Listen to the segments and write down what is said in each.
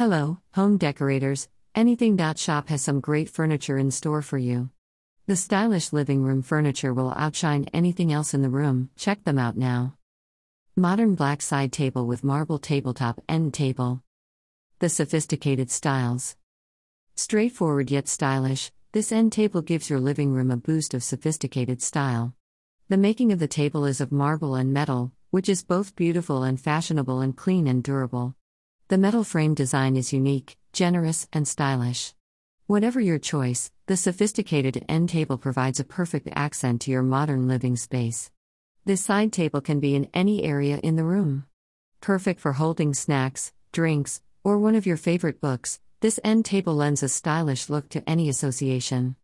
Hello, home decorators. Anything. Shop has some great furniture in store for you. The stylish living room furniture will outshine anything else in the room. Check them out now. Modern black side table with marble tabletop end table. The sophisticated styles. Straightforward yet stylish, this end table gives your living room a boost of sophisticated style. The making of the table is of marble and metal, which is both beautiful and fashionable and clean and durable. The metal frame design is unique, generous, and stylish. Whatever your choice, the sophisticated end table provides a perfect accent to your modern living space. This side table can be in any area in the room. Perfect for holding snacks, drinks, or one of your favorite books, this end table lends a stylish look to any association.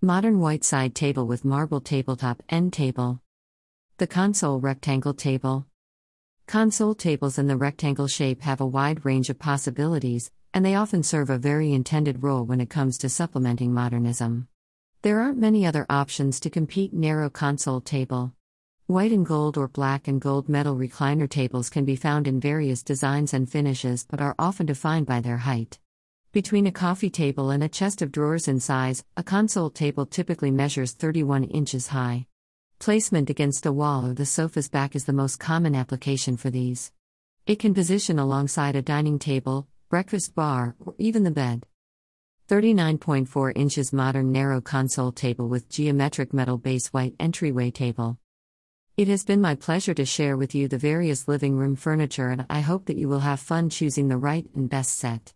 Modern white side table with marble tabletop end table. The console rectangle table. Console tables in the rectangle shape have a wide range of possibilities, and they often serve a very intended role when it comes to supplementing modernism. There aren't many other options to compete narrow console table. White and gold or black and gold metal recliner tables can be found in various designs and finishes but are often defined by their height. Between a coffee table and a chest of drawers in size, a console table typically measures 31 inches high. Placement against the wall or the sofa's back is the most common application for these. It can position alongside a dining table, breakfast bar, or even the bed. 39.4 inches modern narrow console table with geometric metal base white entryway table. It has been my pleasure to share with you the various living room furniture and I hope that you will have fun choosing the right and best set.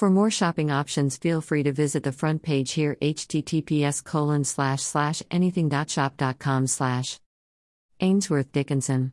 For more shopping options, feel free to visit the front page here https colon slash slash anything.shop.com slash Ainsworth Dickenson